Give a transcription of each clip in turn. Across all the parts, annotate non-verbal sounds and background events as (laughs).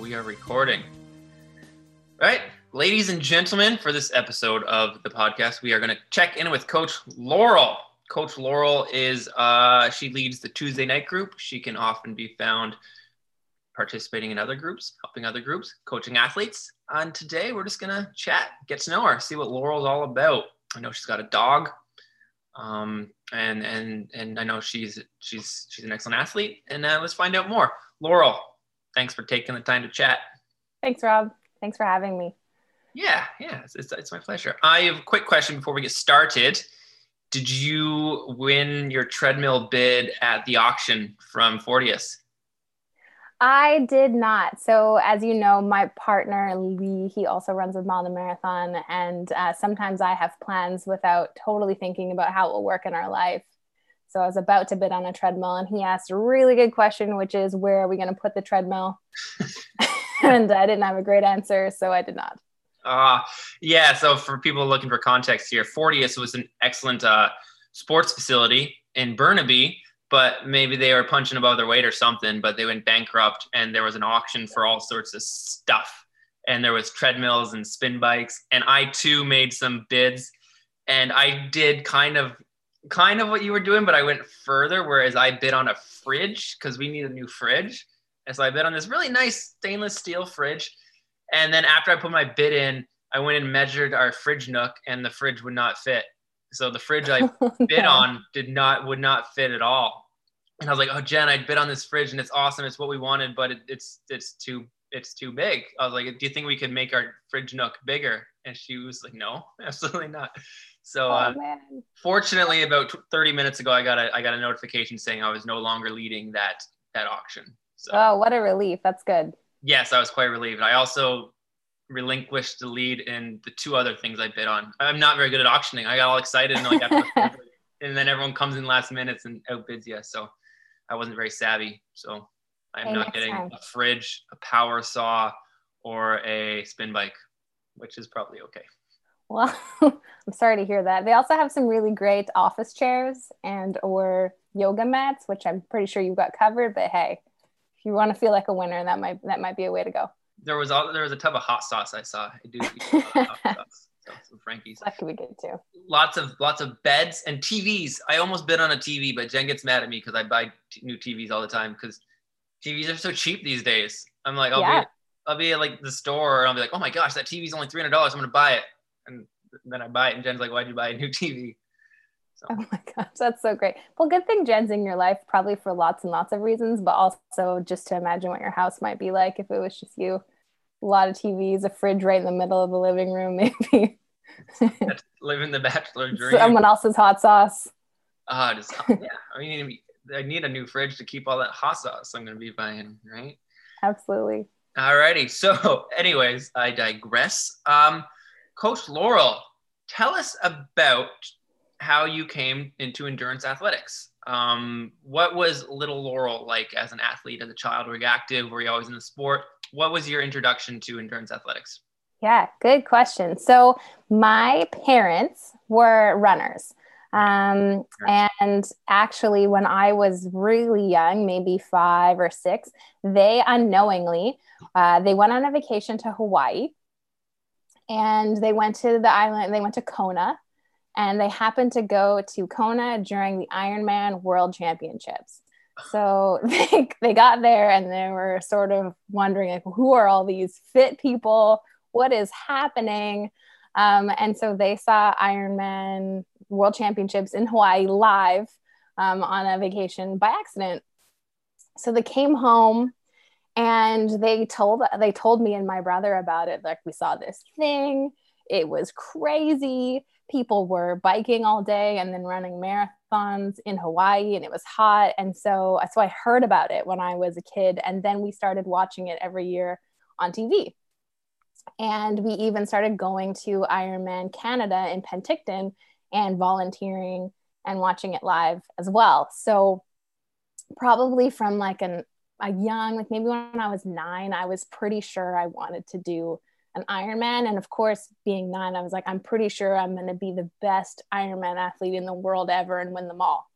We are recording. All right, ladies and gentlemen, for this episode of the podcast, we are going to check in with Coach Laurel. Coach Laurel is uh, she leads the Tuesday night group. She can often be found participating in other groups, helping other groups, coaching athletes. And today we're just gonna chat, get to know her, see what Laurel's all about. I know she's got a dog, um, and and and I know she's she's she's an excellent athlete. And uh, let's find out more. Laurel, thanks for taking the time to chat. Thanks, Rob. Thanks for having me. Yeah, yeah, it's, it's, it's my pleasure. I have a quick question before we get started. Did you win your treadmill bid at the auction from Fortius? I did not. So, as you know, my partner Lee, he also runs a mountain marathon, and uh, sometimes I have plans without totally thinking about how it will work in our life. So, I was about to bid on a treadmill, and he asked a really good question, which is, "Where are we going to put the treadmill?" (laughs) and I didn't have a great answer, so I did not. Uh, yeah. So, for people looking for context here, Fortius was an excellent uh, sports facility in Burnaby but maybe they were punching above their weight or something, but they went bankrupt and there was an auction for all sorts of stuff. And there was treadmills and spin bikes. And I too made some bids and I did kind of kind of what you were doing, but I went further, whereas I bid on a fridge because we need a new fridge. And so I bid on this really nice stainless steel fridge. And then after I put my bid in, I went and measured our fridge nook and the fridge would not fit. So the fridge I (laughs) oh, bid no. on did not would not fit at all. And I was like, "Oh, Jen, I bid on this fridge and it's awesome. It's what we wanted, but it, it's it's too it's too big." I was like, "Do you think we could make our fridge nook bigger?" And she was like, "No, (laughs) absolutely not." So, oh, uh, fortunately, about 30 minutes ago, I got a I got a notification saying I was no longer leading that that auction. So, oh, what a relief! That's good. Yes, I was quite relieved. I also relinquished the lead in the two other things I bid on. I'm not very good at auctioning. I got all excited and like, (laughs) and then everyone comes in last minutes and outbids you. So I wasn't very savvy. So I'm not getting time. a fridge, a power saw, or a spin bike, which is probably okay. Well, (laughs) I'm sorry to hear that. They also have some really great office chairs and or yoga mats, which I'm pretty sure you've got covered. But hey, if you want to feel like a winner, that might that might be a way to go there was all there was a tub of hot sauce I saw. I do hot (laughs) sauce. So, some Frankie's. That could be good too. Lots of lots of beds and TVs. I almost bid on a TV, but Jen gets mad at me because I buy t- new TVs all the time because TVs are so cheap these days. I'm like, I'll yeah. be I'll be at like the store and I'll be like, oh my gosh, that TV's only three hundred dollars. I'm gonna buy it, and then I buy it, and Jen's like, why'd you buy a new TV? So. Oh my gosh, that's so great. Well, good thing Jen's in your life, probably for lots and lots of reasons, but also just to imagine what your house might be like if it was just you a lot of TVs, a fridge right in the middle of the living room, (laughs) maybe. Living the bachelor dream. Someone else's hot sauce. Ah, uh, just yeah. I mean, I need a new fridge to keep all that hot sauce I'm going to be buying, right? Absolutely. Alrighty. So, (laughs) anyways, I digress. Um, Coach Laurel, tell us about how you came into endurance athletics. Um, what was little Laurel like as an athlete, as a child? Were you active? Were you always in the sport? what was your introduction to endurance athletics? Yeah, good question. So my parents were runners. Um, and actually, when I was really young, maybe five or six, they unknowingly uh, they went on a vacation to Hawaii, and they went to the island. They went to Kona, and they happened to go to Kona during the Ironman World Championships. So (laughs) they, they got there and they were sort of wondering, like, who are all these fit people? What is happening? Um, and so they saw Ironman World Championships in Hawaii live um, on a vacation by accident. So they came home and they told they told me and my brother about it. Like we saw this thing. It was crazy. People were biking all day and then running marathons in Hawaii and it was hot. And so, so I heard about it when I was a kid. And then we started watching it every year on TV. And we even started going to Ironman Canada in Penticton and volunteering and watching it live as well. So probably from like an a young, like maybe when I was nine, I was pretty sure I wanted to do an Ironman. And of course, being nine, I was like, I'm pretty sure I'm going to be the best Ironman athlete in the world ever and win them all.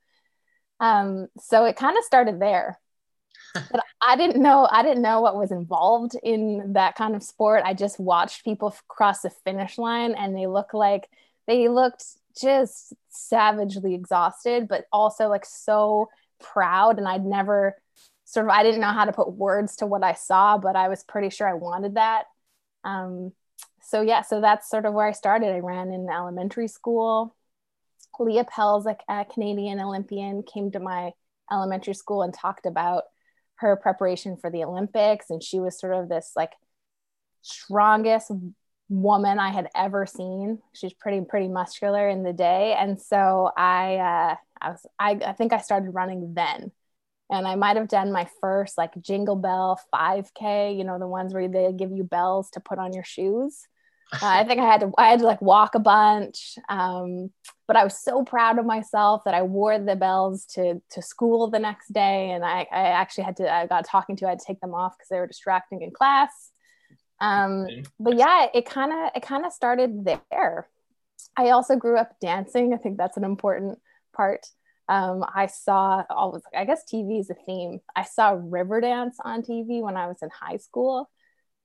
Um, so it kind of started there. (laughs) but I didn't know I didn't know what was involved in that kind of sport. I just watched people cross the finish line and they look like they looked just savagely exhausted but also like so proud and I'd never sort of I didn't know how to put words to what I saw but I was pretty sure I wanted that. Um, so yeah, so that's sort of where I started. I ran in elementary school. Leah Pells, like a Canadian Olympian, came to my elementary school and talked about her preparation for the Olympics. And she was sort of this like strongest woman I had ever seen. She's pretty, pretty muscular in the day. And so I, uh, I was, I, I think I started running then. And I might have done my first like jingle bell 5K, you know, the ones where they give you bells to put on your shoes. (laughs) Uh, I think I had to I had to like walk a bunch, um, but I was so proud of myself that I wore the bells to to school the next day, and I, I actually had to I got talking to I had to take them off because they were distracting in class. Um, but yeah, it kind of it kind of started there. I also grew up dancing. I think that's an important part. Um, I saw all I guess TV is a theme. I saw Riverdance on TV when I was in high school,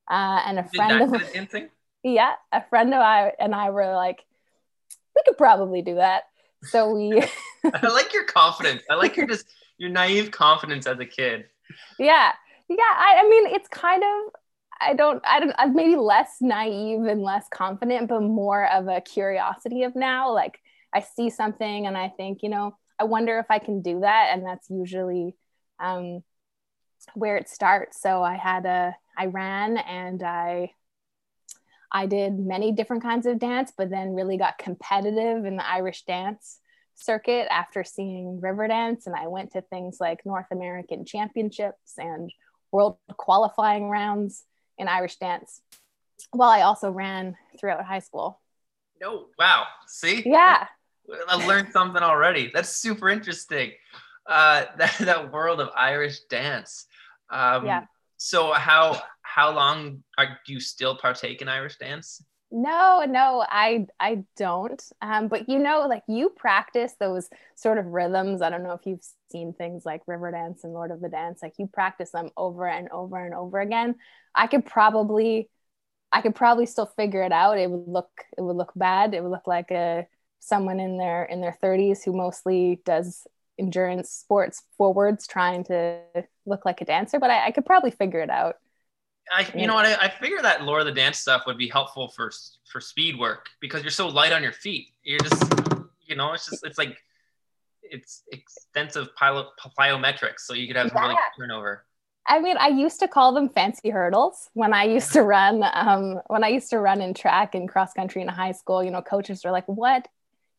uh, and a friend of dancing (laughs) yeah, a friend of I and I were like, we could probably do that. So we. (laughs) (laughs) I like your confidence. I like your just your naive confidence as a kid. Yeah, yeah. I, I mean, it's kind of. I don't. I don't. I'm maybe less naive and less confident, but more of a curiosity of now. Like I see something and I think, you know, I wonder if I can do that, and that's usually um, where it starts. So I had a. I ran and I I did many different kinds of dance, but then really got competitive in the Irish dance circuit after seeing Riverdance. And I went to things like North American Championships and World qualifying rounds in Irish dance, while I also ran throughout high school. No, wow. See? Yeah. I learned something already. That's super interesting. Uh, (laughs) that, that world of Irish dance. Um, yeah. So how how long are, do you still partake in Irish dance? No, no, I I don't. Um, but you know, like you practice those sort of rhythms. I don't know if you've seen things like Riverdance and Lord of the Dance. Like you practice them over and over and over again. I could probably, I could probably still figure it out. It would look, it would look bad. It would look like a someone in their in their 30s who mostly does endurance sports forwards, trying to look like a dancer. But I, I could probably figure it out. I, you know what? I, I figure that Lord of the Dance stuff would be helpful for for speed work because you're so light on your feet. You're just, you know, it's just it's like it's extensive plyo, plyometrics, so you could have yeah. really turnover. I mean, I used to call them fancy hurdles when I used to run. Um, when I used to run in track and cross country in high school, you know, coaches were like, "What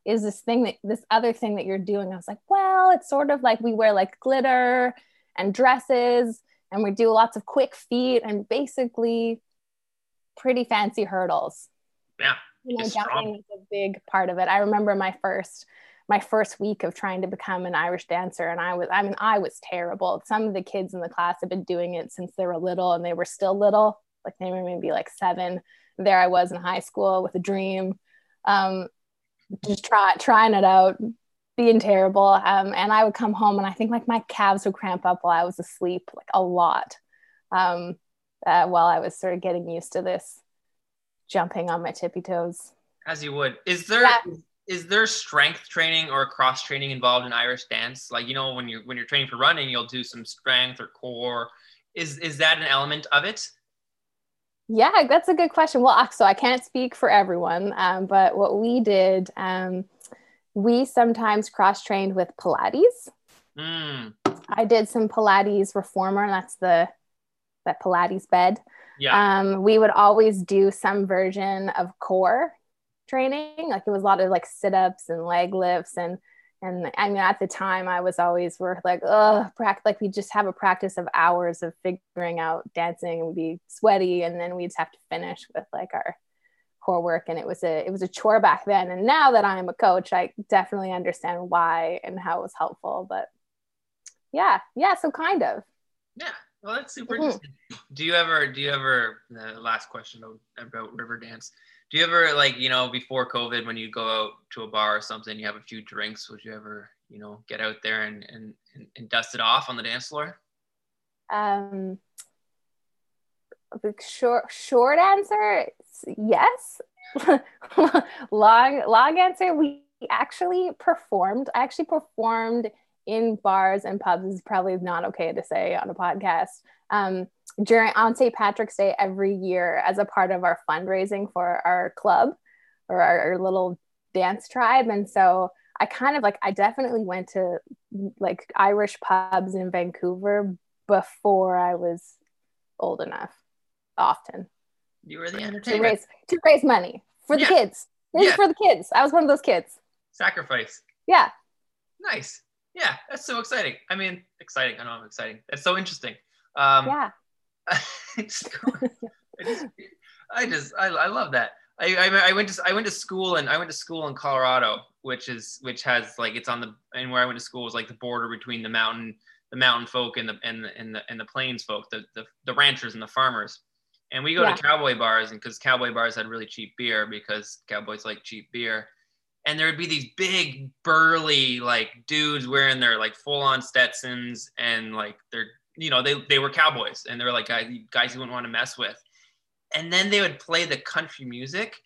is this thing that this other thing that you're doing?" I was like, "Well, it's sort of like we wear like glitter and dresses." And we do lots of quick feet and basically pretty fancy hurdles. Yeah. You know, jumping is a big part of it. I remember my first my first week of trying to become an Irish dancer and I was I mean I was terrible. Some of the kids in the class have been doing it since they were little and they were still little, like they were maybe like 7. There I was in high school with a dream. Um, just try trying it out, being terrible. Um, and I would come home and I think like my calves would cramp up while I was asleep, like a lot, um, uh, while I was sort of getting used to this jumping on my tippy toes. As you would. Is there yeah. is there strength training or cross training involved in Irish dance? Like you know when you're when you're training for running, you'll do some strength or core. Is is that an element of it? Yeah, that's a good question. Well, so I can't speak for everyone, um, but what we did. Um, we sometimes cross trained with Pilates. Mm. I did some Pilates reformer. That's the that Pilates bed. Yeah. Um, we would always do some version of core training. Like it was a lot of like sit ups and leg lifts and and I mean at the time I was always worth like oh practice like we just have a practice of hours of figuring out dancing and we'd be sweaty and then we'd have to finish with like our core work and it was a it was a chore back then. And now that i'm a coach i definitely understand why and how it was helpful but yeah yeah so kind of. Yeah well that's super mm-hmm. interesting. Do you ever do you ever the last question about, about Riverdance do you ever like you know before covid when you go out to a bar or something you have a few drinks would you ever you know get out there and and, and, and dust it off on the dance floor? Um, the short short answer, yes. (laughs) long long answer, we actually performed. I actually performed in bars and pubs. Is probably not okay to say on a podcast. Um, during on St. Patrick's Day every year as a part of our fundraising for our club or our, our little dance tribe. And so I kind of like I definitely went to like Irish pubs in Vancouver before I was old enough. Often. You were the to raise to raise money for the Yeah. kids. This is Yeah. for the kids. I was one of those kids. Sacrifice. Yeah. Nice. Yeah, that's so exciting. I mean, exciting. I know I'm exciting. That's so interesting. Um, Yeah. it's (laughs) cool. (laughs) I just, I just, I, I love that. I, I, I went to, I went to school and I went to school in Colorado, which is, which has like, it's on the, and where I went to school was like the border between the mountain, the mountain folk and the, and the, and the, and the plains folk, the, the, the ranchers and the farmers. And we go Yeah. to cowboy bars and because cowboy bars had really cheap beer because cowboys like cheap beer. And there would be these big burly like dudes wearing their like full on Stetsons and like they're you know they they were cowboys and they were like guys guys you wouldn't want to mess with. And then they would play the country music,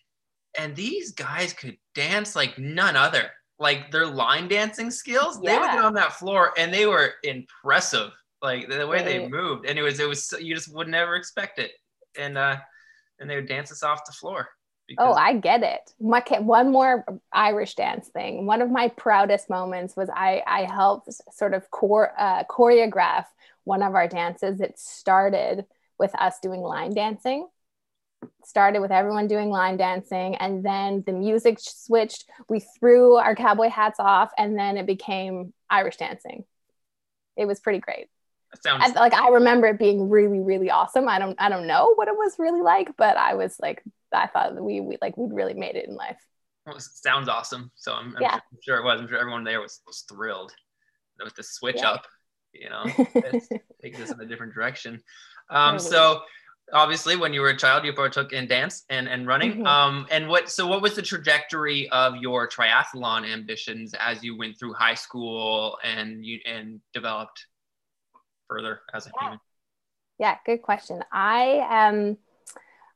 and these guys could dance like none other. Like their line dancing skills, they would get on that floor and they were impressive. Like the way they moved, and it was it was you just would never expect it. And uh, and they would dance us off the floor. Oh, I get it. My one more Irish dance thing. One of my proudest moments was I I helped sort of core, uh, choreograph one of our dances. It started with us doing line dancing. Started with everyone doing line dancing, and then the music switched. We threw our cowboy hats off, and then it became Irish dancing. It was pretty great. Sounds I, like I remember it being really, really awesome. I don't, I don't know what it was really like, but I was like, I thought that we, we like we'd really made it in life. Well, it sounds awesome. So I'm, I'm Yeah. sure, I'm sure it was. I'm sure everyone there was, was thrilled with the switch Yeah. up. You know, (laughs) it's take this in a different direction. Um, Totally. so obviously, when you were a child, you partook in dance and and running. Mhm. Um, and what? So what was the trajectory of your triathlon ambitions as you went through high school and you and developed further as a Yeah. human? Yeah, good question. I um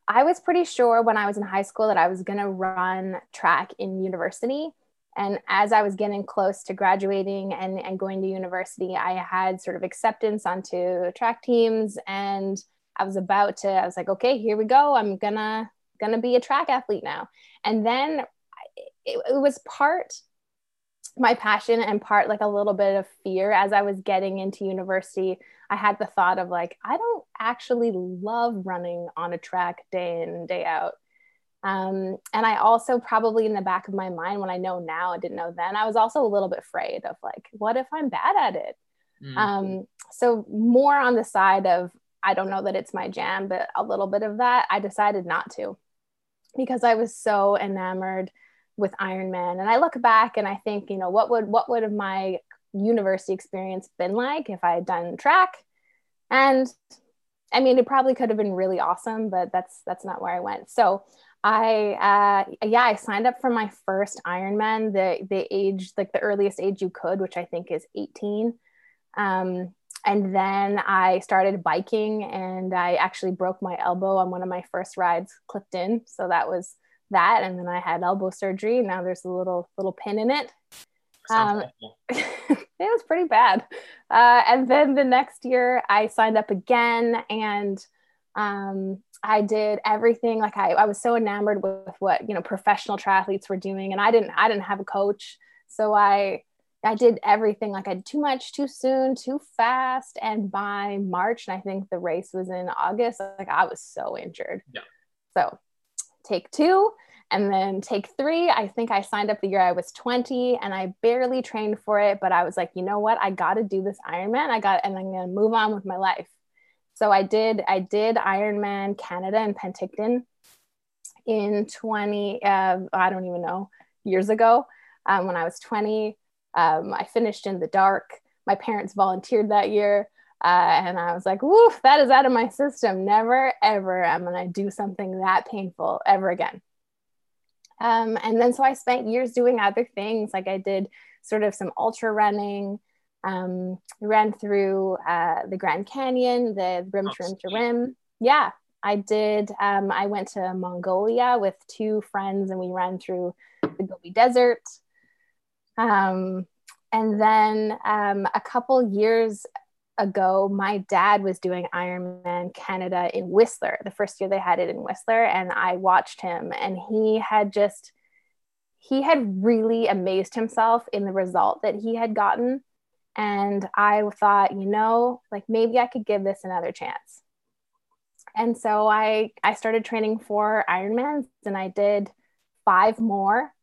I was pretty sure when I was in high school that I was going to run track in university. And as I was getting close to graduating and, and going to university, I had sort of acceptance onto track teams and I was about to, I was like, okay, here we go. I'm gonna gonna be a track athlete now. And then it, it was part my passion and part like a little bit of fear as I was getting into university. I had the thought of like, I don't actually love running on a track day in and day out. Um, and I also probably in the back of my mind, when I know now, I didn't know then, I was also a little bit afraid of like, what if I'm bad at it? Mm. Um, so more on the side of I don't know that it's my jam, but a little bit of that, I decided not to because I was so enamored with Ironman. And I look back and I think, you know, what would what would have my university experience been like if I had done track? And I mean, it probably could have been really awesome, but that's that's not where I went. So I uh, yeah, I signed up for my first Ironman, the the age like the earliest age you could, which I think is 18. Um, and then I started biking, and I actually broke my elbow on one of my first rides, clipped in. So that was that, and then I had elbow surgery. Now there's a little little pin in it. Um, (laughs) it was pretty bad. Uh, and then the next year, I signed up again, and um, I did everything. Like I, I was so enamored with what you know professional triathletes were doing, and I didn't, I didn't have a coach, so I, I did everything. Like I did too much, too soon, too fast, and by March, and I think the race was in August. Like I was so injured. Yeah. So, take two. And then take three, I think I signed up the year I was 20 and I barely trained for it, but I was like, you know what? I got to do this Ironman. I got, and I'm going to move on with my life. So I did, I did Ironman Canada and Penticton in 20, uh, I don't even know, years ago um, when I was 20. Um, I finished in the dark. My parents volunteered that year. Uh, and I was like, woof, that is out of my system. Never, ever am going to do something that painful ever again. Um, and then so I spent years doing other things. Like I did sort of some ultra running. Um, ran through uh, the Grand Canyon, the rim Oh, to rim to rim. Yeah, I did. Um, I went to Mongolia with two friends and we ran through the Gobi Desert. Um, and then um, a couple years ago, my dad was doing Ironman Canada in Whistler, the first year they had it in Whistler. And I watched him, and he had just, he had really amazed himself in the result that he had gotten. And I thought, you know, like maybe I could give this another chance. And so I I started training for Ironmans and I did five more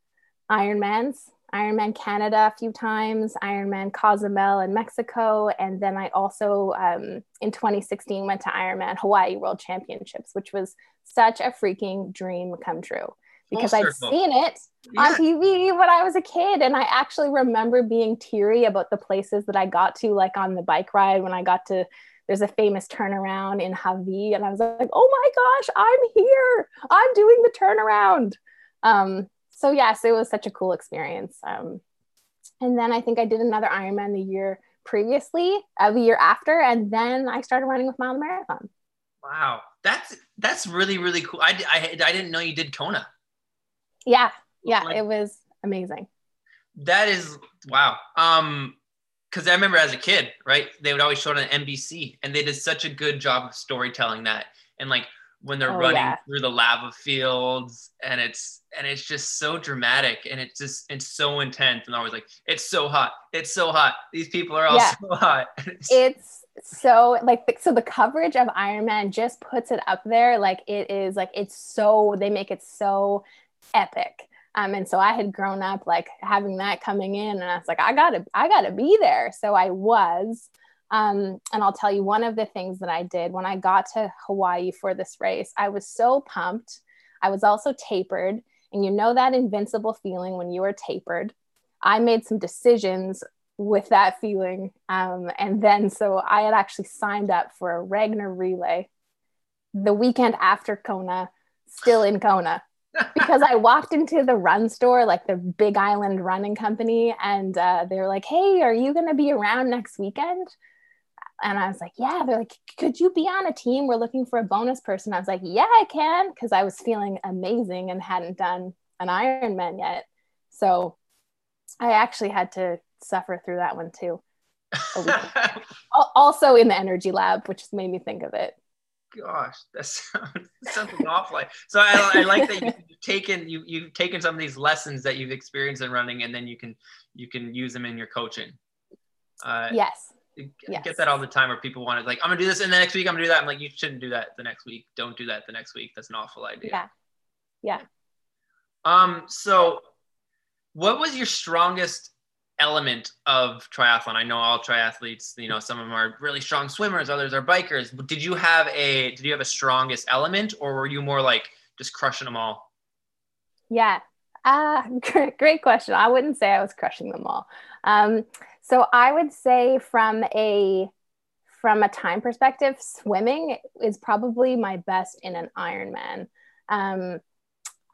Ironmans, Ironman Canada a few times, Ironman Cozumel in Mexico, and then I also um, in 2016 went to Ironman Hawaii World Championships, which was such a freaking dream come true because I'd seen it on TV when I was a kid. And I actually remember being teary about the places that I got to, like on the bike ride when I got to, there's a famous turnaround in Hawi. And I was like, oh my gosh, I'm here. I'm doing the turnaround. Um, so, yes, it was such a cool experience. Um, and then I think I did another Ironman the year previously, uh, the year after. And then I started running with Mile Marathon. Wow, that's that's really really cool. I, I I didn't know you did Kona. Yeah. Yeah. Like- It was amazing. That is wow. Um, because I remember as a kid, right? They would always show it on NBC, and they did such a good job of storytelling that, and like when they're Oh, running yeah. through the lava fields, and it's and it's just so dramatic, and it's just it's so intense, and always like it's so hot, it's so hot. These people are all Yeah. so hot. (laughs) It's- it's so like so the coverage of Ironman just puts it up there like it is like it's so they make it so epic um and so I had grown up like having that coming in and I was like I gotta I gotta be there so I was um and I'll tell you one of the things that I did when I got to Hawaii for this race I was so pumped I was also tapered and you know that invincible feeling when you are tapered I made some decisions with that feeling. Um, and then, so I had actually signed up for a Ragnar relay the weekend after Kona, still in Kona, because I walked into the run store, like the Big Island Running Company, and uh, they were like, Hey, are you going to be around next weekend? And I was like, Yeah. They're like, Could you be on a team? We're looking for a bonus person. I was like, Yeah, I can, because I was feeling amazing and hadn't done an Ironman yet. So I actually had to suffer through that one too. (laughs) Also in the energy lab, which made me think of it. Gosh, that sounds (laughs) something awful. Like so, I, I like that you've taken you you've taken some of these lessons that you've experienced in running, and then you can you can use them in your coaching. Uh, Yes. I yes. get that all the time where people want to like, I'm gonna do this, and the next week I'm gonna do that. I'm like, you shouldn't do that the next week. Don't do that the next week. That's an awful idea. Yeah. Yeah. Um. So, what was your strongest element of triathlon? I know all triathletes. You know, some of them are really strong swimmers, others are bikers. But did you have a Did you have a strongest element, or were you more like just crushing them all? Yeah. Uh, (laughs) great, great question. I wouldn't say I was crushing them all. Um, so I would say from a from a time perspective, swimming is probably my best in an Ironman. Um,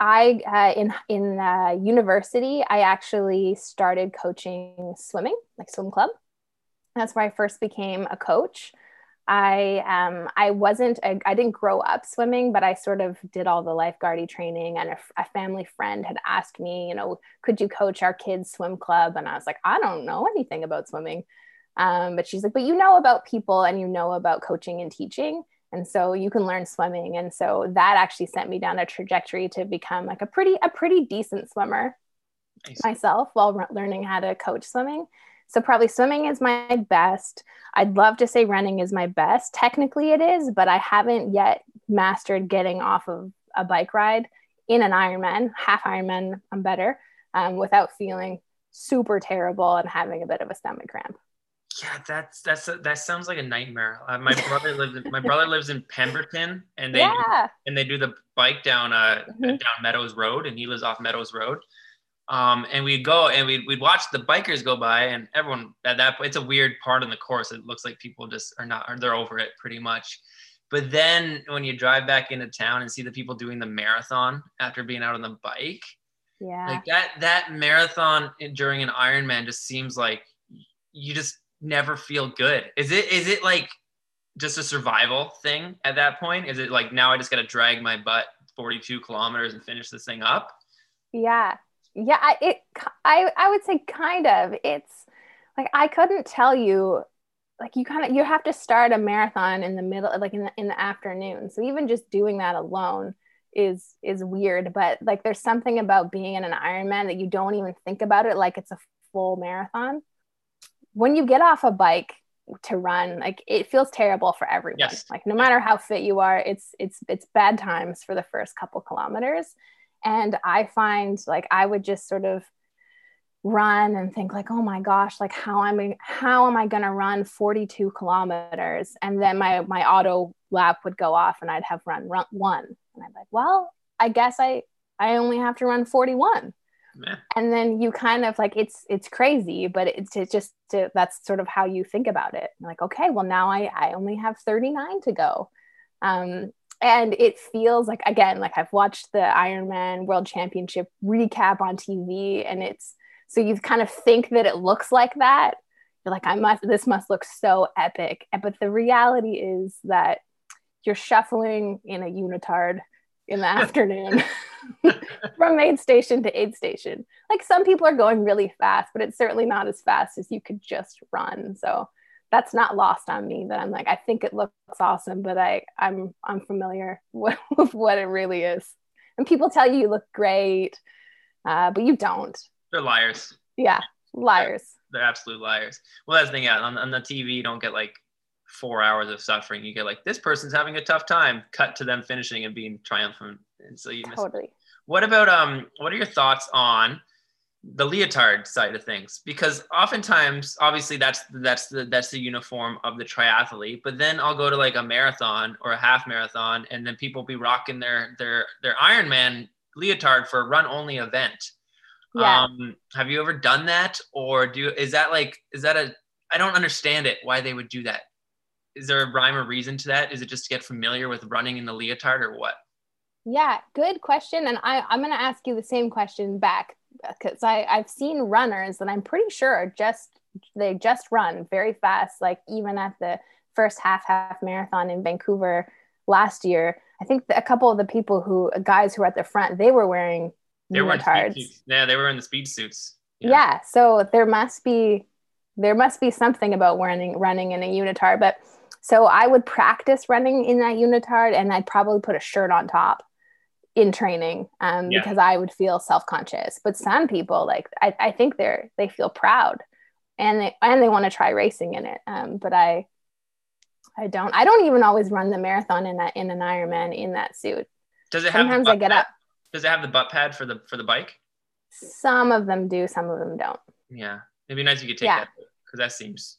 I uh, in in uh, university, I actually started coaching swimming, like swim club. That's where I first became a coach. I um I wasn't I, I didn't grow up swimming, but I sort of did all the lifeguardy training. And a, a family friend had asked me, you know, could you coach our kids swim club? And I was like, I don't know anything about swimming. Um, but she's like, but you know about people and you know about coaching and teaching, and so you can learn swimming. And so that actually sent me down a trajectory to become like a pretty a pretty decent swimmer Nice. myself while re- learning how to coach swimming. So probably swimming is my best. I'd love to say running is my best. Technically it is, but I haven't yet mastered getting off of a bike ride in an Ironman, half Ironman, I'm better, um, without feeling super terrible and having a bit of a stomach cramp. Yeah, that's that's that sounds like a nightmare. Uh, my (laughs) brother lives in, my brother lives in Pemberton, and they yeah. and they do the bike down uh Mhm. down Meadows Road, and he lives off Meadows Road. Um, and we'd go and we'd, we'd watch the bikers go by, and everyone at that point, it's a weird part in the course. It looks like people just are not, or they're over it pretty much. But then when you drive back into town and see the people doing the marathon after being out on the bike, Yeah. like that that marathon during an Ironman just seems like you just never feel good. Is it is it like just a survival thing at that point? Is it like now I just got to drag my butt 42 kilometers and finish this thing up? Yeah. Yeah, I, it I I would say kind of. It's like I couldn't tell you like you kind of you have to start a marathon in the middle like in the, in the afternoon. So even just doing that alone is is weird, but like there's something about being in an Ironman that you don't even think about it like it's a full marathon. When you get off a bike, to run like it feels terrible for everyone yes. like no matter how fit you are it's it's it's bad times for the first couple kilometers and i find like i would just sort of run and think like oh my gosh like how am i how am i going to run 42 kilometers? And then my my auto lap would go off and i'd have run, run one. And i'm like well i guess i i only have to run 41 and then you kind of like it's it's crazy but it's, it's just to, that's sort of how you think about it. Like okay well now i i only have 39 to go. Um and it feels like again like i've watched the ironman world championship recap on tv and it's so you kind of think that it looks like that you're like i must this must look so epic but the reality is that you're shuffling in a unitard in the (laughs) afternoon (laughs) from aid station to aid station. Like some people are going really fast, but it's certainly not as fast as you could just run. So that's not lost on me that I'm like, I think it looks awesome, but I I'm I'm familiar with, (laughs) with what it really is. And people tell you you look great, uh, but you don't. They're liars. Yeah, liars. They're, they're absolute liars. Well, that's the thing. Yeah, on, on the TV, you don't get like four hours of suffering. You get like this person's having a tough time. Cut to them finishing and being triumphant, and so you totally. Miss. What about um? What are your thoughts on the leotard side of things? Because oftentimes, obviously, that's that's the that's the uniform of the triathlete. But then I'll go to like a marathon or a half marathon, and then people be rocking their their their Ironman leotard for a run only event. Yeah. Um, have you ever done that, or do is that like is that a I don't understand it why they would do that is there a rhyme or reason to that? Is it just to get familiar with running in the leotard or what? Yeah, good question. And I, I'm going to ask you the same question back because I I've seen runners that I'm pretty sure are just they just run very fast. Like even at the first half half marathon in Vancouver last year, I think a couple of the people who guys who were at the front they were wearing they leotards. Were yeah, they were in the speed suits. Yeah. yeah, so there must be there must be something about running running in a unitard, but so I would practice running in that unitard and I'd probably put a shirt on top in training um, yeah. because I would feel self-conscious. But some people like I, I think they're they feel proud and they and they want to try racing in it. Um, but I I don't I don't even always run the marathon in that in an Ironman in that suit. Does it have sometimes I get pad? up. Does it have the butt pad for the for the bike? Some of them do, some of them don't. Yeah. It'd be nice if you could take yeah. that because that seems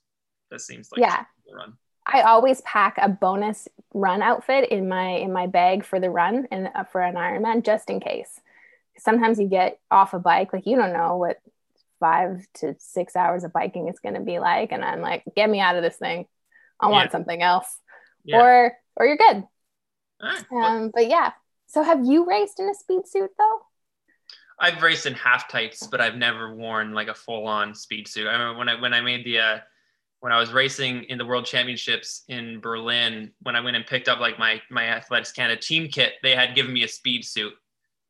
that seems like yeah. run. I always pack a bonus run outfit in my in my bag for the run and uh, for an Ironman just in case. Sometimes you get off a bike, like you don't know what five to six hours of biking is going to be like, and I'm like, get me out of this thing. I yeah. want something else, yeah. or or you're good. Right. Um, but yeah. So have you raced in a speed suit though? I've raced in half tights, but I've never worn like a full on speed suit. I remember when I when I made the uh, when I was racing in the World Championships in Berlin, when I went and picked up like my my Athletics Canada team kit, they had given me a speed suit,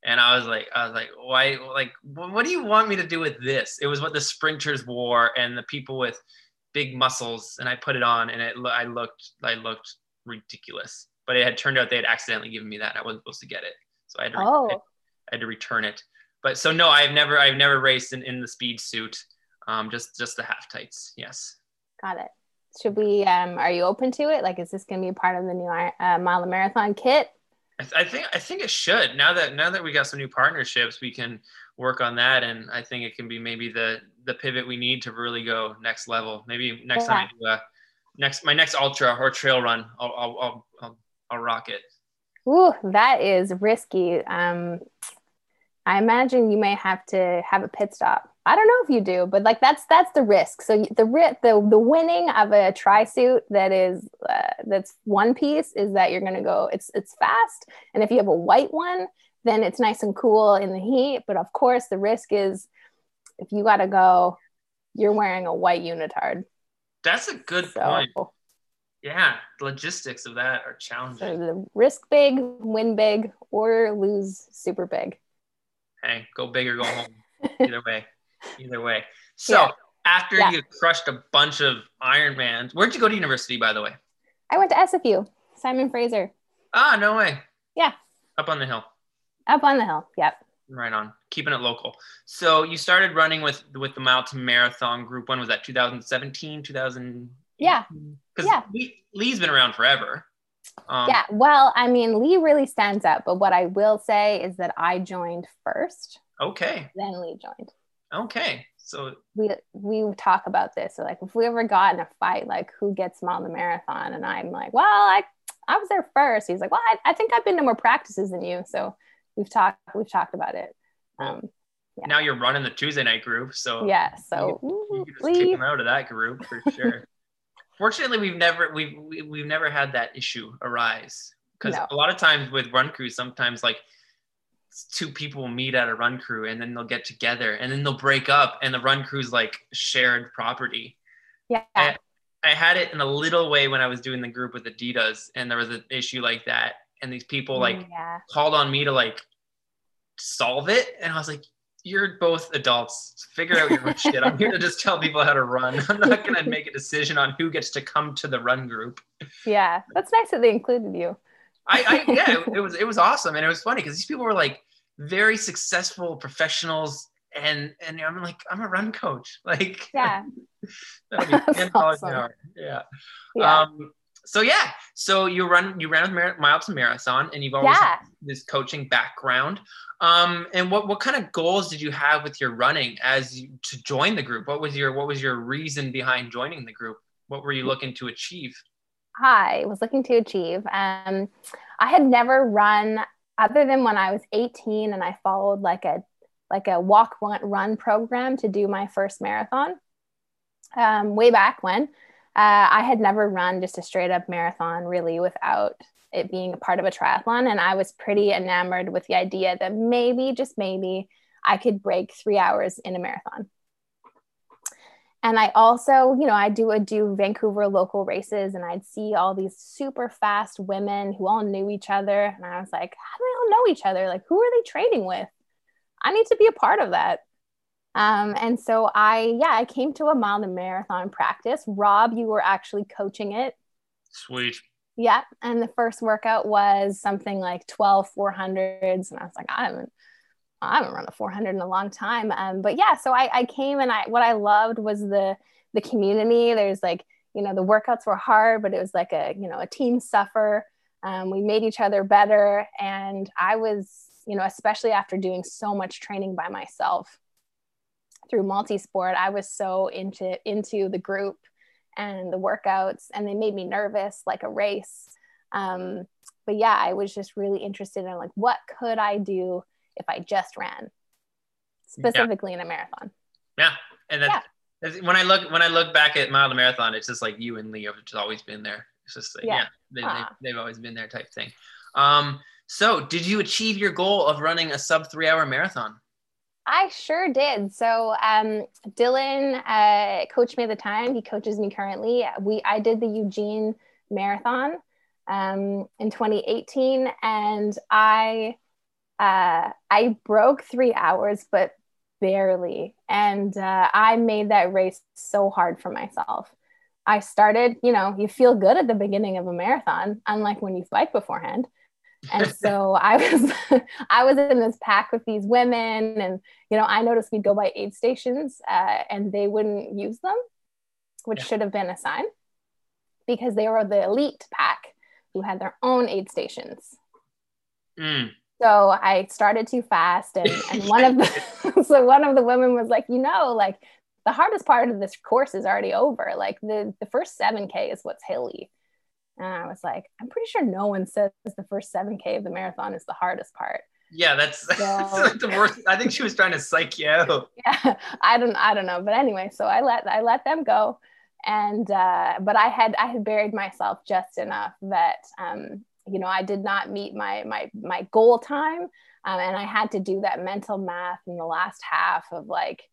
and I was like, I was like, why? Like, what do you want me to do with this? It was what the sprinters wore and the people with big muscles, and I put it on, and it I looked I looked ridiculous. But it had turned out they had accidentally given me that. I wasn't supposed to get it, so I had to oh. I had to return it. But so no, I've never I've never raced in, in the speed suit. Um, just just the half tights. Yes. Got it. Should we? Um, are you open to it? Like, is this going to be a part of the new uh, mile marathon kit? I, th- I, think I think it should. Now that now that we got some new partnerships, we can work on that, and I think it can be maybe the the pivot we need to really go next level. Maybe next yeah. time I do a next my next ultra or trail run, I'll I'll I'll, I'll, I'll rock it. Ooh, that is risky. Um, I imagine you may have to have a pit stop. I don't know if you do, but like that's that's the risk. So the the the winning of a tri suit that is uh, that's one piece is that you're gonna go. It's it's fast, and if you have a white one, then it's nice and cool in the heat. But of course, the risk is if you got to go, you're wearing a white unitard. That's a good So, point. Yeah, the logistics of that are challenging. so the risk big, win big, or lose super big. Hey, go big or go home. (laughs) Either way, either way. So Yeah. after Yeah. you crushed a bunch of Ironmans, where'd you go to university, by the way? I went to SFU, Simon Fraser, Ah, no way. Yeah. Up on the hill. up on the hill. Yep. Right on. Keeping it local. So you started running with with the Mile to Marathon group. When was that? 2017, 2000. Yeah. Because Yeah. Lee, Lee's been around forever. Um, yeah. Well, I mean, Lee really stands up. but what I will say is that I joined first, Okay. then Lee joined. Okay. So We we talk about this. So like, if we ever got in a fight, like who gets mile the marathon, and I'm like, well, I I was there first. He's like, well, I, I think I've been to more practices than you, so we've talked we've talked about it. Um, Yeah. now you're running the Tuesday night group. So yeah. So you ooh, can just kick him out of that group for sure. (laughs) Fortunately, we've never we've we- we've never had that issue arise because No. a lot of times with run crews, sometimes like two people meet at a run crew and then they'll get together and then they'll break up and the run crew's like shared property. yeah, I, I had it in a little way when I was doing the group with Adidas and there was an issue like that and these people mm, like yeah, called on me to like solve it and I was like you're both adults figure out your own (laughs) shit I'm here to just tell people how to run I'm not going to make a decision on who gets to come to the run group yeah. That's nice that they included you. I, I (laughs) yeah it, it was it was awesome. And it was funny because these people were like very successful professionals and and I'm like I'm a run coach. (laughs) Like Yeah, (laughs) that'll be That's ten dollars an awesome. hour. Yeah. Yeah, um so yeah. So you run you ran with Mar- miles to marathon and you've always yeah. had this coaching background. Um and what what kind of goals did you have with your running as you to join the group? What was your what was your reason behind joining the group? What were you looking to achieve I was looking to achieve. Um, I had never run other than when I was 18 and I followed like a like a walk run, run program to do my first marathon. Um, way back when, uh, I had never run just a straight up marathon really without it being a part of a triathlon, and I was pretty enamored with the idea that maybe just maybe I could break three hours in a marathon and I also, you know, I do would do Vancouver local races, and I'd see all these super fast women who all knew each other, and I was like, how do they all know each other? Like, who are they training with? I need to be a part of that. Um, and so I, yeah, I came to a mile and marathon practice. Rob, you were actually coaching it. sweet Yeah. And the first workout was something like 12 400s. And I was like, I haven't, I haven't run a 400 in a long time. Um, but yeah, so I, I came and I, what I loved was the, the community. There's like, you know, the workouts were hard, but it was like a, you know, a team suffer. Um, we made each other better. And I was, you know, especially after doing so much training by myself through multi-sport, I was so into, into the group and the workouts and they made me nervous like a race um, but yeah i was just really interested in like what could i do if i just ran specifically in a marathon Yeah, and that's, that's when I look when I look back at mile to marathon, it's just like you and Lee have just always been there. It's just like, yeah, Yeah. they, Ah. they, have always been there type thing. Um, so did you achieve your goal of running a sub three hour marathon? i sure did so um, dylan uh, coached me at the time he coaches me currently we i did the eugene marathon um, in 2018 and i uh, i broke three hours but barely. And uh, i made that race so hard for myself. I started you know you feel good at the beginning of a marathon unlike when you fight beforehand. And (laughs) so i was (laughs) i was in this pack with these women and you know i noticed we'd go by aid stations uh, and they wouldn't use them which Yeah. should have been a sign because they were the elite pack who had their own aid stations. Mm, so I started too fast, and, and one of the (laughs) so one of the women was like, you know, like the hardest part of this course is already over. Like the the first seven k is what's hilly, and I was like, I'm pretty sure no one says the first seven k of the marathon is the hardest part. yeah, that's, (laughs) that's like the worst. I think she was trying to psych you out. (laughs) Yeah, I don't I don't know, but anyway, so I let I let them go, and uh, but I had I had buried myself just enough that um, you know I did not meet my my my goal time, um, and I had to do that mental math in the last half of like,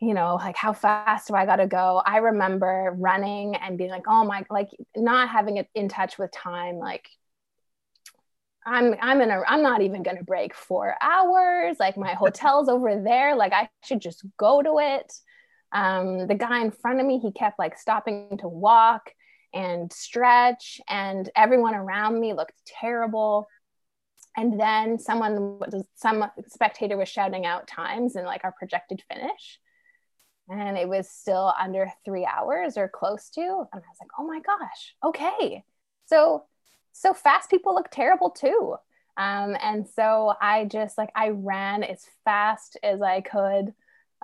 you know, like how fast do I got to go? I remember running and being like, oh my, like not having it in touch with time. Like I'm, I'm in a, I'm not even going to break four hours. Like my hotel's over there. Like I should just go to it. Um, the guy in front of me, he kept like stopping to walk and stretch and everyone around me looked terrible and then someone some spectator was shouting out times and like our projected finish and it was still under three hours or close to. And I was like, oh my gosh, okay. So, so fast people look terrible too. Um, and so I just like, I ran as fast as I could.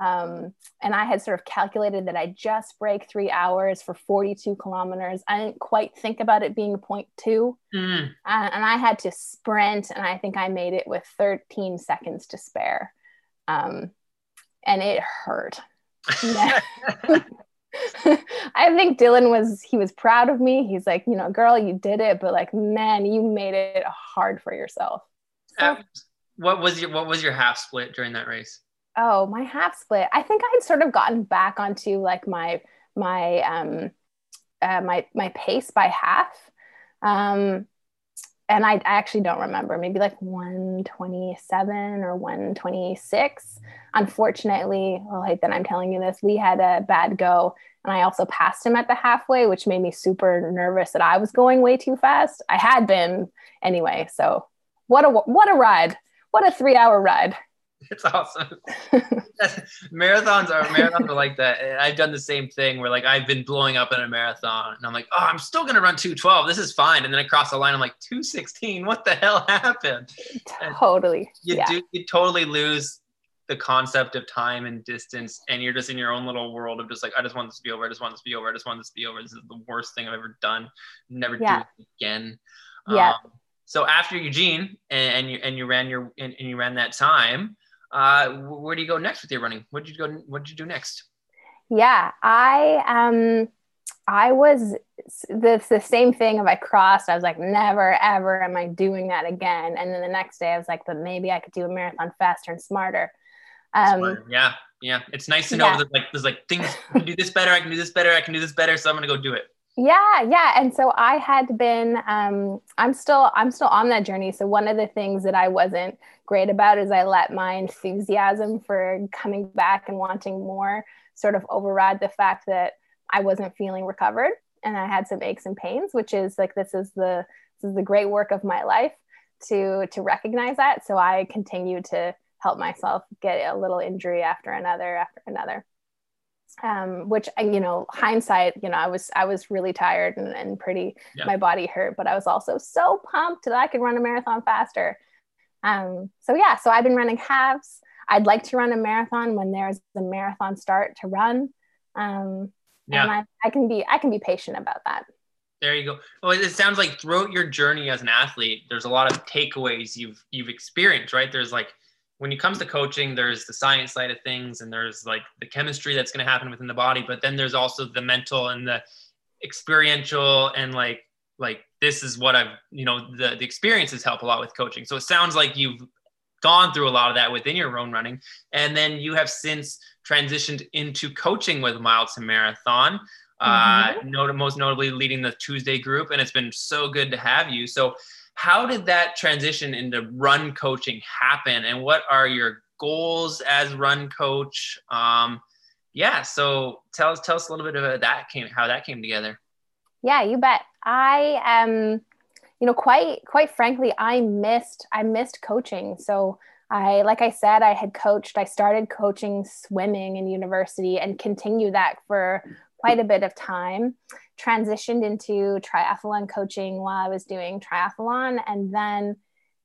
Um, and I had sort of calculated that I just break three hours for 42 kilometers. I didn't quite think about it being 0.2. Mm. Uh, and I had to sprint, and I think I made it with 13 seconds to spare. Um, and it hurt. Yeah. (laughs) I think Dylan was he was proud of me. He's like, you know, girl, you did it, but like, man, you made it hard for yourself. So, uh, what was your what was your half split during that race? Oh, my half split. I think I had sort of gotten back onto like my my um uh, my my pace by half. Um and I, I actually don't remember, maybe like 127 or 126. Unfortunately, well, like, then I'm telling you this, we had a bad go. And I also passed him at the halfway, which made me super nervous that I was going way too fast. I had been anyway. So what a what a ride. What a three hour ride. (laughs) It's awesome. marathons are marathons are like that. And I've done the same thing where like I've been blowing up in a marathon and I'm like, oh, I'm still gonna run 212. This is fine. And then across the line, I'm like 216. What the hell happened? Totally. you yeah. do you totally lose the concept of time and distance and you're just in your own little world of just like, I just want this to be over, I just want this to be over, I just want this to be over. This is the worst thing I've ever done. Never yeah. do it again. Yeah. Um, so after Eugene and, and you and you ran your and, and you ran that time, uh, where do you go next with your running? What did you go? What did you do next? Yeah, I um, I was the the same thing. If I crossed, I was like, never ever am I doing that again. And then the next day, I was like, but maybe I could do a marathon faster and smarter. Um, smarter. Yeah, yeah. It's nice to know yeah. that like there's like things I can do this better. I can do this better. I can do this better. So I'm gonna go do it yeah yeah and so i had been um, i'm still i'm still on that journey so one of the things that i wasn't great about is i let my enthusiasm for coming back and wanting more sort of override the fact that i wasn't feeling recovered and i had some aches and pains which is like this is the this is the great work of my life to to recognize that so i continue to help myself get a little injury after another after another um, which you know hindsight you know i was i was really tired and, and pretty yeah. my body hurt but i was also so pumped that i could run a marathon faster um, so yeah so i've been running halves i'd like to run a marathon when there's a marathon start to run um, yeah. and I, I can be i can be patient about that there you go. Well, it sounds like throughout your journey as an athlete, there's a lot of takeaways you've you've experienced, right? There's like when it comes to coaching, there's the science side of things and there's like the chemistry that's going to happen within the body, but then there's also the mental and the experiential and like like this is what I've you know the the experiences help a lot with coaching. So it sounds like you've gone through a lot of that within your own running, and then you have since transitioned into coaching with Mile to Marathon. Uh, mm-hmm. Uh, not, most notably leading the Tuesday group, and it's been so good to have you. So how did that transition into run coaching happen? And what are your goals as run coach? Um, yeah so tell us tell us a little bit about that came how that came together. Yeah you bet. I um you know quite quite frankly i missed i missed coaching. So i like i said i had coached i started coaching swimming in university and continued that for quite a bit of time transitioned into triathlon coaching while I was doing triathlon. And then,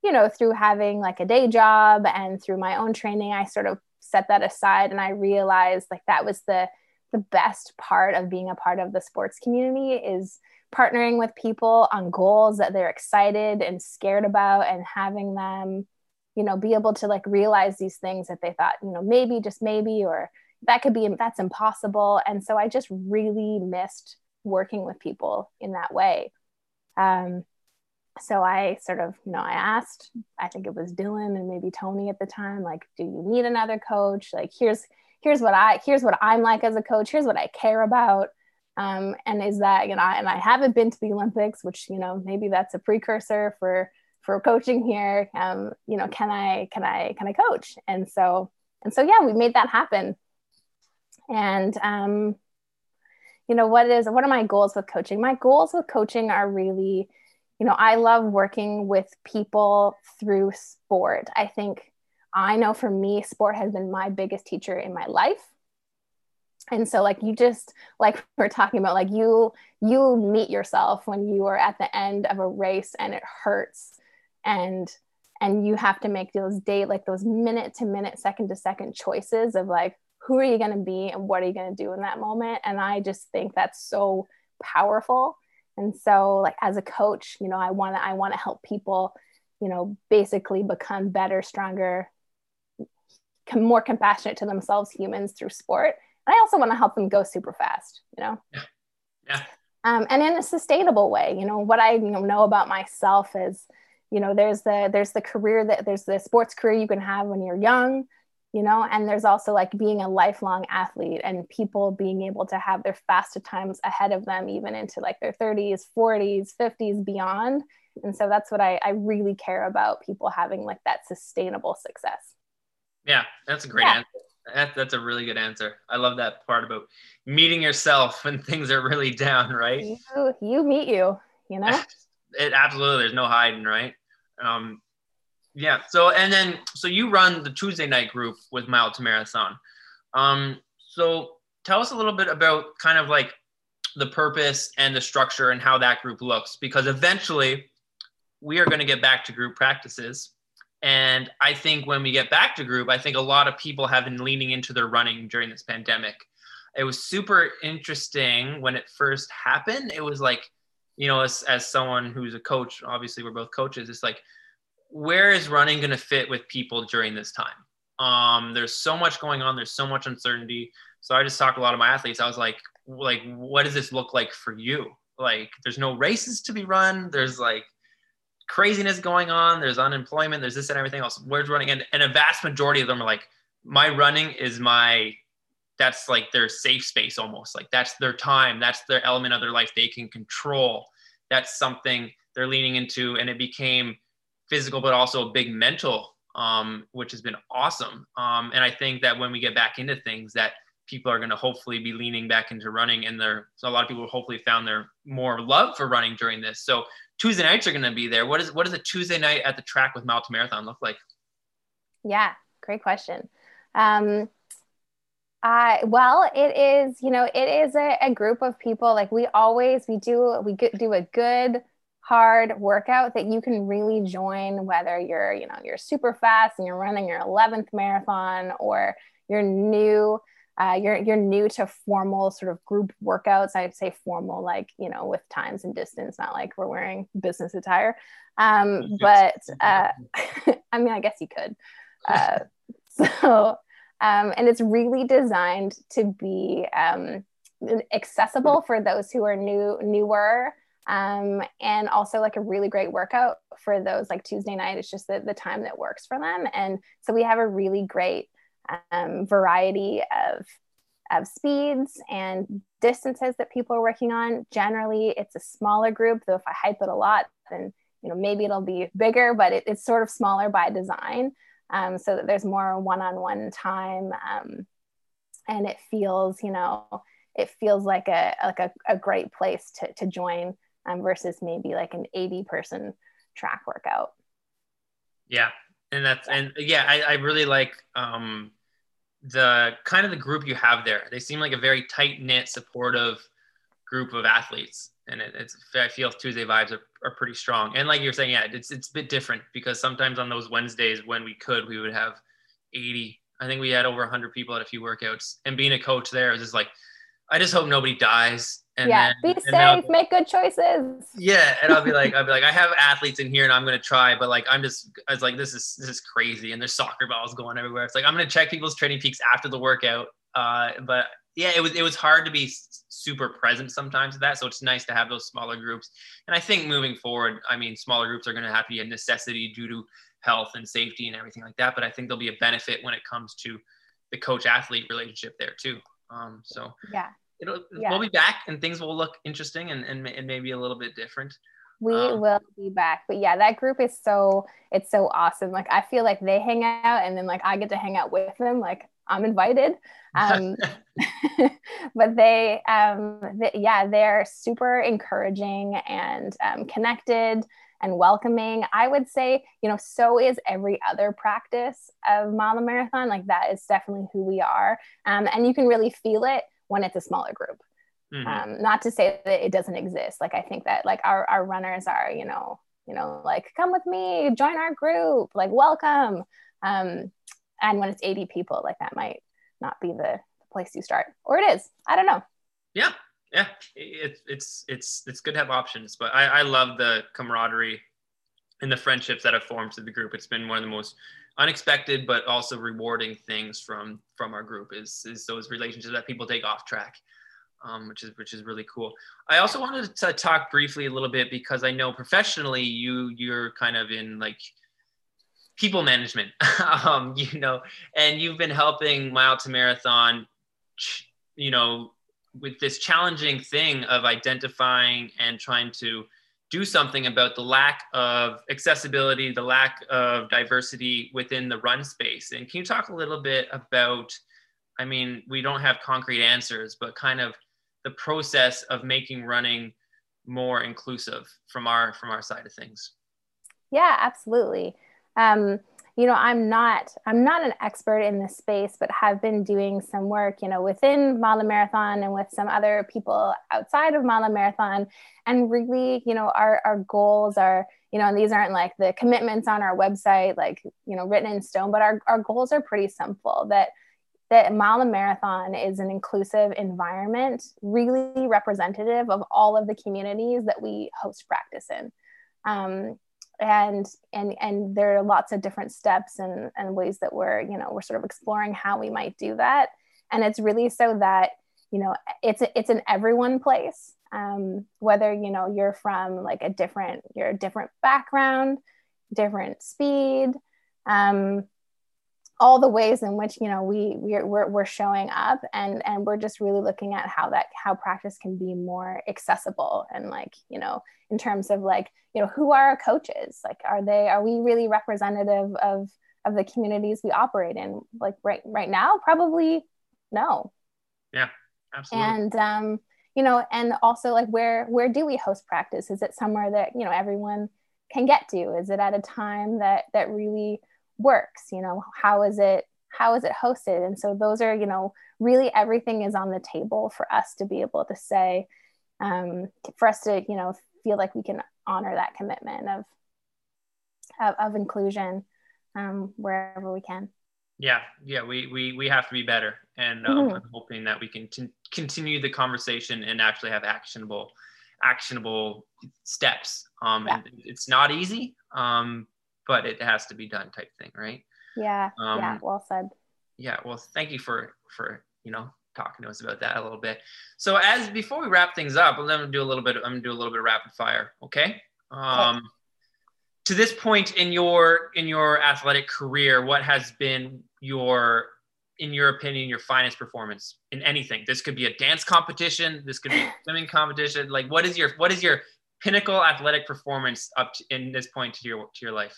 you know, through having like a day job and through my own training, I sort of set that aside and I realized like that was the the best part of being a part of the sports community is partnering with people on goals that they're excited and scared about and having them you know be able to like realize these things that they thought you know maybe just maybe or that could be that's impossible and so i just really missed working with people in that way. Um, so I sort of, you know, I asked, I think it was Dylan and maybe Tony at the time, like, do you need another coach? Like, here's here's what I here's what I'm like as a coach. Here's what I care about. Um, and is that you know, and I haven't been to the Olympics, which you know maybe that's a precursor for for coaching here. Um, you know, can I can I can I coach? And so and so yeah, we made that happen. And um, you know, what is what are my goals with coaching? My goals with coaching are really, you know, I love working with people through sport. I think I know for me, sport has been my biggest teacher in my life and so like you just like (laughs) we're talking about like you you meet yourself when you are at the end of a race and it hurts and and you have to make those day like those minute to minute second to second choices of like who are you going to be and what are you going to do in that moment and i just think that's so powerful and so like as a coach you know i want to i want to help people you know basically become better stronger more compassionate to themselves humans through sport I also want to help them go super fast, you know? Yeah. Yeah. Um, and in a sustainable way, you know, what I you know, know about myself is, you know, there's the, there's the career that there's the sports career you can have when you're young, you know, and there's also like being a lifelong athlete and people being able to have their fastest times ahead of them, even into like their 30s, 40s, 50s, beyond. And so that's what I, I really care about people having like that sustainable success. Yeah, that's a great yeah. answer. That, that's a really good answer. I love that part about meeting yourself (laughs) when things are really down, right? You, you meet you, you know? (laughs) it absolutely, there's no hiding, right? Um, yeah. So, and then, so you run the Tuesday night group with Mile to Marathon. Um, so tell us a little bit about kind of like the purpose and the structure and how that group looks, because eventually we are going to get back to group practices and I think when we get back to group, I think a lot of people have been leaning into their running during this pandemic. It was super interesting when it first happened. It was like, you know, as, as someone who's a coach, obviously we're both coaches, it's like, where is running going to fit with people during this time? Um, there's so much going on. There's so much uncertainty. So I just talked a lot of my athletes. I was like, like, what does this look like for you? Like, there's no races to be run. There's like, craziness going on. There's unemployment. There's this and everything else. Where's running? And, and a vast majority of them are like, my running is my, that's like their safe space almost. Like that's their time. That's their element of their life they can control. That's something they're leaning into. And it became physical, but also a big mental, um, which has been awesome. Um, and I think that when we get back into things that people are going to hopefully be leaning back into running and there so a lot of people hopefully found their more love for running during this so tuesday nights are going to be there what is what does a tuesday night at the track with mile to marathon look like yeah great question um I well, it is, you know, it is a, a group of people. Like we always, we do, we do a good, hard workout that you can really join, whether you're, you know, you're super fast and you're running your 11th marathon or you're new uh, you're you're new to formal sort of group workouts. I'd say formal, like you know, with times and distance, not like we're wearing business attire. Um, but uh, (laughs) I mean, I guess you could. Uh, (laughs) so, um, and it's really designed to be um, accessible for those who are new newer. Um, and also like a really great workout for those like Tuesday night. It's just the, the time that works for them. And so we have a really great um, variety of of speeds and distances that people are working on. Generally, it's a smaller group, though if I hype it a lot, then you know maybe it'll be bigger, but it, it's sort of smaller by design, um, so that there's more one-on-one time, um, and it feels you know it feels like a like a, a great place to to join um, versus maybe like an 80 person track workout. Yeah, and that's and yeah, I, I really like um the kind of the group you have there. They seem like a very tight knit, supportive group of athletes, and it, it's I feel Tuesday vibes are, are pretty strong. And like you're saying, yeah, it's it's a bit different because sometimes on those Wednesdays when we could, we would have 80. I think we had over 100 people at a few workouts, and being a coach there is just like, I just hope nobody dies. And yeah, then, be safe, make good choices. Yeah, and I'll be like, (laughs) I'll be like, I have athletes in here, and I'm gonna try, but like, I'm just, I was like, this is this is crazy, and there's soccer balls going everywhere. It's like I'm gonna check people's training peaks after the workout, uh, but yeah, it was it was hard to be super present sometimes with that. So it's nice to have those smaller groups. And I think moving forward, I mean, smaller groups are going to have to be a necessity due to health and safety and everything like that. But I think there'll be a benefit when it comes to the coach athlete relationship there too. Um, so yeah, it'll yeah. we'll be back and things will look interesting and, and, and maybe a little bit different. We um, will be back. But yeah, that group is so it's so awesome. Like I feel like they hang out and then like I get to hang out with them. Like I'm invited. Um, (laughs) (laughs) but they, um, they, yeah, they're super encouraging and um, connected and welcoming. I would say, you know, so is every other practice of Mile Marathon. Like that is definitely who we are. Um, and you can really feel it when it's a smaller group. Mm-hmm. Um, not to say that it doesn't exist. Like I think that like our, our runners are, you know, you know, like come with me, join our group, like welcome. Um, and when it's 80 people, like that might not be the place you start, or it is. I don't know. Yeah, yeah, it's it's it's it's good to have options, but I, I love the camaraderie and the friendships that have formed through the group. It's been one of the most unexpected but also rewarding things from from our group is is those relationships that people take off track um, which is which is really cool. I also wanted to talk briefly a little bit because i know professionally you you're kind of in like people management (laughs) um, you know and you've been helping mile to marathon you know with this challenging thing of identifying and trying to do something about the lack of accessibility, the lack of diversity within the run space. And can you talk a little bit about, I mean, we don't have concrete answers, but kind of the process of making running more inclusive from our from our side of things? Yeah, absolutely. Um, you know i'm not i'm not an expert in this space but have been doing some work you know within mile marathon and with some other people outside of mile marathon. And really you know our, our goals are you know and these aren't like the commitments on our website like you know written in stone but our, our goals are pretty simple that that mile marathon is an inclusive environment really representative of all of the communities that we host practice in. Um, and and and there are lots of different steps and and ways that we're you know we're sort of exploring how we might do that. And it's really so that you know it's a, it's an everyone place. Um, whether you know you're from like a different you're a different background different speed um, all the ways in which you know we we're, we're, we're showing up and and we're just really looking at how that how practice can be more accessible and like you know in terms of like you know who are our coaches? Like are they are we really representative of of the communities we operate in? Like right right now probably no. Yeah absolutely. And um you know and also like where where do we host practice? Is it somewhere that you know everyone can get to? Is it at a time that that really works you know how is it how is it hosted and so those are you know really everything is on the table for us to be able to say um, for us to you know feel like we can honor that commitment of of, of inclusion um, wherever we can yeah yeah we we, we have to be better and um, mm-hmm. i'm hoping that we can t- continue the conversation and actually have actionable actionable steps um, yeah. and it's not easy um, but it has to be done type thing, right? Yeah. Um, yeah. Well said. Yeah. Well, thank you for for you know talking to us about that a little bit. So as before we wrap things up, I'm gonna do a little bit. I'm gonna do a little bit of rapid fire. Okay. Um, okay. To this point in your in your athletic career, what has been your in your opinion, your finest performance in anything? This could be a dance competition. This could be a (laughs) swimming competition. Like, what is your what is your pinnacle athletic performance up to, in this point to your to your life?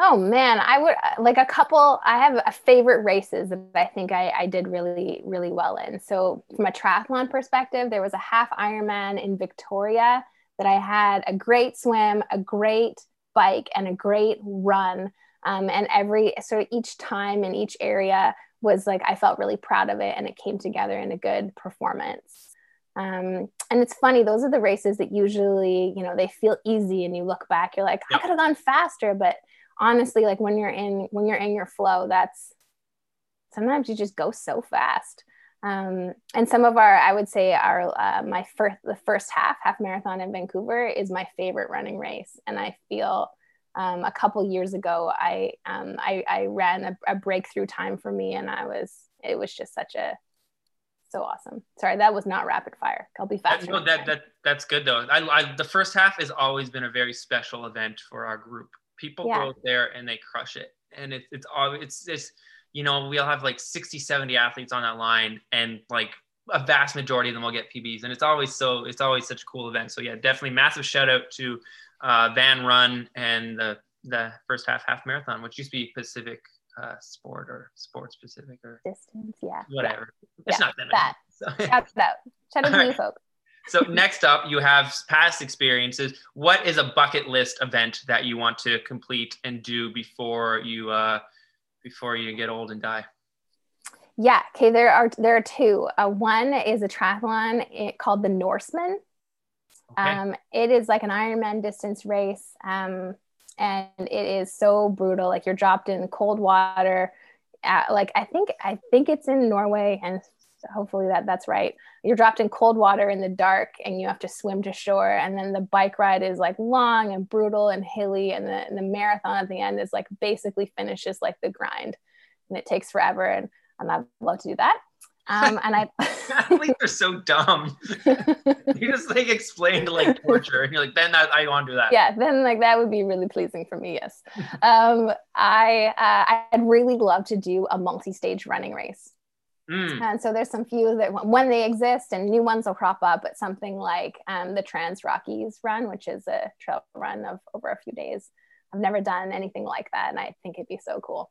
Oh man, I would like a couple. I have a favorite races that I think I, I did really, really well in. So, from a triathlon perspective, there was a half Ironman in Victoria that I had a great swim, a great bike, and a great run. Um, and every sort of each time in each area was like I felt really proud of it, and it came together in a good performance. Um, and it's funny; those are the races that usually, you know, they feel easy, and you look back, you're like, I could have gone faster, but honestly like when you're in when you're in your flow that's sometimes you just go so fast. Um, and some of our i would say our uh, my first the first half half marathon in vancouver is my favorite running race. And i feel um, a couple years ago i um, I, I, ran a, a, breakthrough time for me and i was it was just such a so awesome. Sorry that was not rapid fire. I'll be fast no, that, that that's good though. I, I the first half has always been a very special event for our group people yeah. go there and they crush it and it's it's all it's just you know we'll have like 60 70 athletes on that line and like a vast majority of them will get pbs and it's always so it's always such a cool event so yeah definitely massive shout out to uh, van run and the the first half half marathon which used to be pacific uh, sport or sports specific or Distance, yeah. whatever Yeah. it's Yeah, not that, that. So- Shout it out. Shout out to (laughs) you Alright. folks. So next up you have past experiences what is a bucket list event that you want to complete and do before you uh before you get old and die Yeah. Okay. There are there are two. Uh, one is a triathlon eh, called the Norseman. okay Um, it is like an Ironman distance race, um, and it is so brutal. Like you're dropped in cold water. At, like I think I think it's in Norway, and hopefully that that's right. You're dropped in cold water in the dark, and you have to swim to shore. And then the bike ride is like long and brutal and hilly, and the, and the marathon at the end is like basically finishes like the grind, and it takes forever. And and I'd love to do that. Um, and I. (laughs) athletes are so dumb (laughs) you just like explained like torture and you're like then that, i want to do that yeah then like that would be really pleasing for me yes um i uh, i'd really love to do a multi-stage running race Mm, and so there's some few that when they exist and new ones will crop up but something like um, the trans rockies run which is a trail run of over a few days. I've never done anything like that and i think it'd be so cool.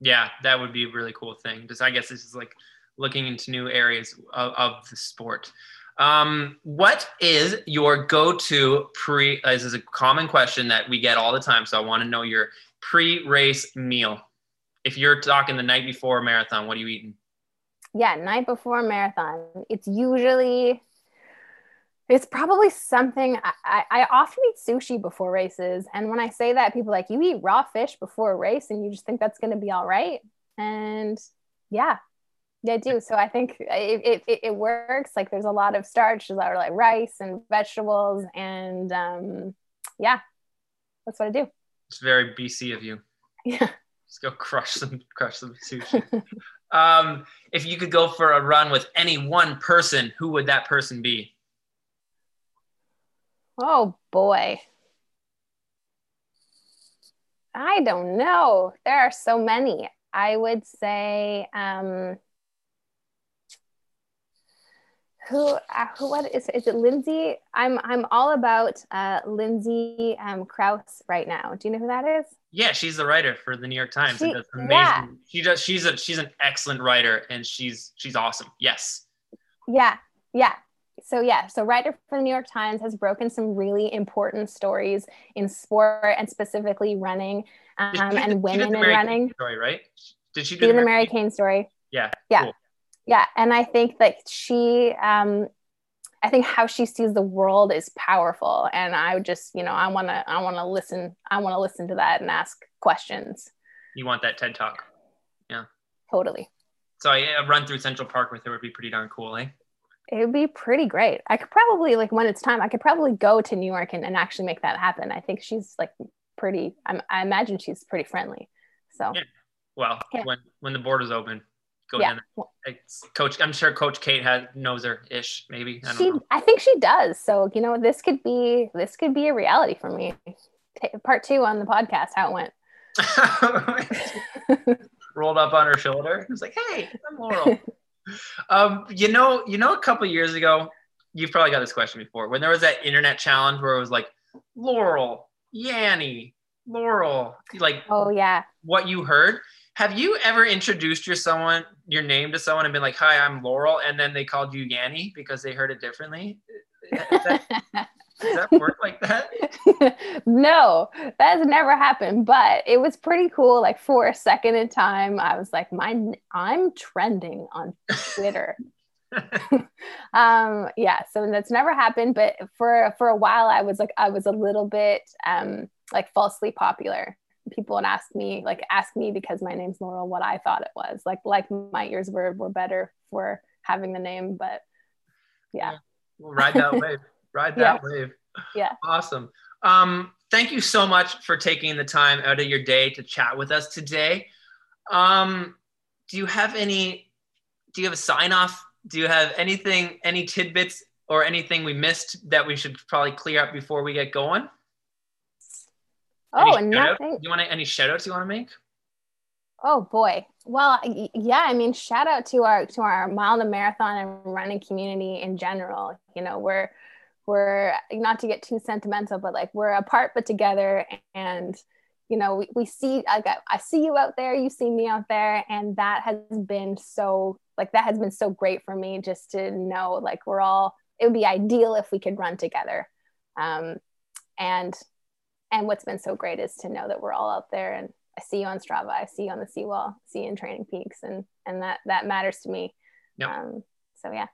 Yeah that would be a really cool thing just i guess this is like looking into new areas of, of the sport. Um, what is your go-to pre uh, this is a common question that we get all the time so i want to know your pre-race meal. If you're talking the night before a marathon what are you eating yeah night before marathon. It's usually it's probably something I, I, I often eat sushi before races. And when i say that people are like you eat raw fish before a race and you just think that's going to be all right? And yeah yeah i do. So i think it, it, it works. Like there's a lot of starch there's a lot of like rice and vegetables and um yeah that's what i do. It's very bc of you. (laughs) Yeah. Just go crush some crush some sushi (laughs) um, if you could go for a run with any one person who would that person be Oh boy. I don't know. There are so many. I would say um who uh, who what is is it Lindsay? I'm I'm all about uh Lindsay um Crouse right now. Do you know who that is? Yeah she's the writer for the new york times She- does amazing yeah. she does she's a she's an excellent writer and she's she's awesome yes Yeah. Yeah. So yeah, so writer for the New York Times has broken some really important stories in sport and specifically running um, Did and women in running. story right did she do the Mary Mary Cain story. yeah Yeah. cool. Yeah, and I think that she, um, I think how she sees the world is powerful, and I would just, you know, I want to, I want to listen, I want to listen to that and ask questions. you want that ted talk Yeah. Totally, so yeah, a run through central park with her would be pretty darn cool eh it would be pretty great. I could probably, like, when it's time, I could probably go to New York and, and actually make that happen. I think she's like pretty. I'm, I imagine she's pretty friendly. So Yeah. well Yeah. when when the board is open go yeah, down coach i'm sure coach kate has knows her ish maybe i don't she, know I think she does. So you know, this could be, this could be a reality for me. Part two on the podcast, how it went. (laughs) rolled up on her shoulder. It was like, "Hey, I'm Laurel." (laughs) um, you know, you know, a couple years ago, you've probably got this question before. When there was that internet challenge where it was like, "Laurel, Yanni, Laurel," like Oh yeah. what you heard. Have you ever introduced your someone your name to someone and been like, "Hi, I'm Laurel," and then they called you Yanni because they heard it differently? Does that, does that work (laughs) like that? no, that has never happened, but it was pretty cool. Like for a second in time, I was like, "My, I'm trending on Twitter." (laughs) um, yeah, so that's never happened. But for for a while, I was like, I was a little bit um, like falsely popular. People would ask me, like, ask me because my name's Laurel, what I thought it was. Like, like my ears were were better for having the name, but yeah. We'll ride that (laughs) wave. Ride that wave. Yeah. Awesome. Um, thank you so much for taking the time out of your day to chat with us today. Um, do you have any? Do you have a sign off? Do you have anything, any tidbits or anything we missed that we should probably clear up before we get going? Oh, and nothing. You want to, any shout outs you want to make? Oh boy. Well, yeah, I mean, shout out to our to our mile and marathon and running community in general. You know, we're we're not to get too sentimental, but like we're apart but together and you know, we, we see I got I see you out there, you see me out there, and that has been so like that has been so great for me just to know like we're all it would be ideal if we could run together. Um, and and what's been so great is to know that we're all out there and I see you on Strava, I see you on the seawall, see you in Training Peaks, and and that that matters to me. Yep. Um, so yeah.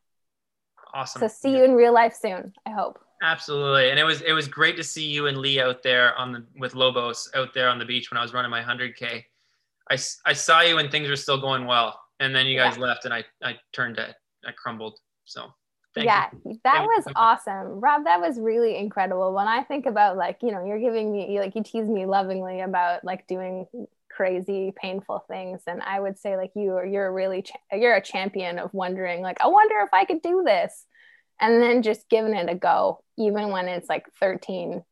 Awesome. So see you in real life soon. I hope. Absolutely, and it was it was great to see you and Lee out there on the with Lobos out there on the beach when I was running my 100k. I, I saw you when things were still going well, and then you guys yeah. left, and I I turned to I crumbled. So Thank yeah, you. that Thank was awesome. Rob, that was really incredible. When I think about like, you know, you're giving me like you tease me lovingly about like doing crazy painful things and I would say like you are you're really cha- you're a champion of wondering like I wonder if I could do this and then just giving it a go even when it's like 13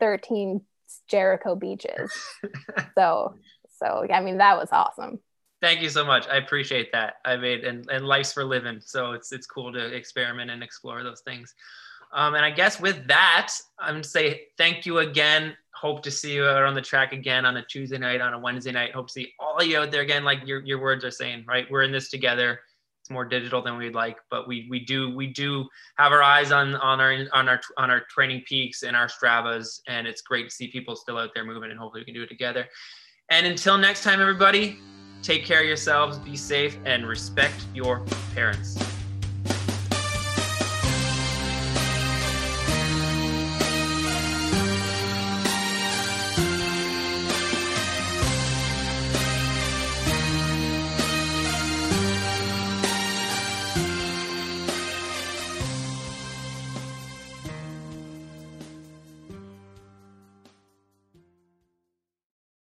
13 Jericho beaches. (laughs) so so I mean that was awesome. Thank you so much. I appreciate that. I made and, and life's for living. So it's it's cool to experiment and explore those things. Um, and I guess with that, I'm gonna say thank you again. Hope to see you out on the track again on a Tuesday night, on a Wednesday night. Hope to see all of you out there again, like your, your words are saying, right? We're in this together. It's more digital than we'd like, but we we do we do have our eyes on on our on our on our training peaks and our Stravas, and it's great to see people still out there moving, and hopefully we can do it together. And until next time, everybody, Take care of yourselves, be safe, and respect your parents.